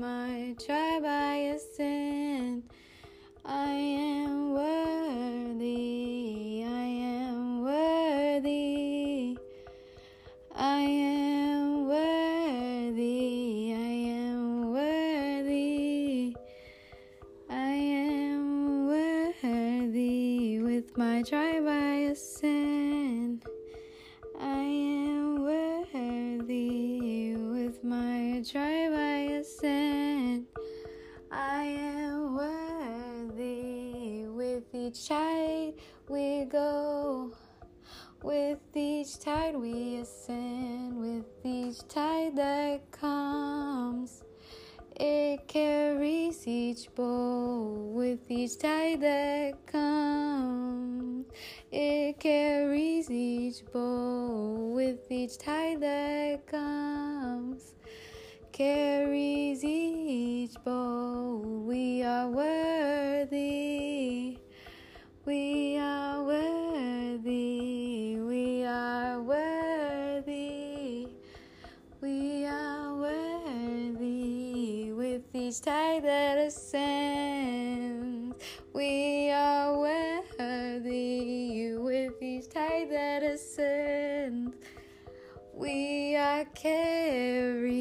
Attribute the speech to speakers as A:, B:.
A: my tribe I ascend. I am worthy, I am worthy, I am worthy, I am worthy, I am worthy. With my tribe I ascend. I am worthy. With my tribe each tide we go. With each tide we ascend. With each tide that comes. It carries each bowl with each tide that comes. It carries each bowl with each tide that comes. Carries each bowl. We are worthy. Each tide that ascends. We are worthy you with each tide that ascends. We are carried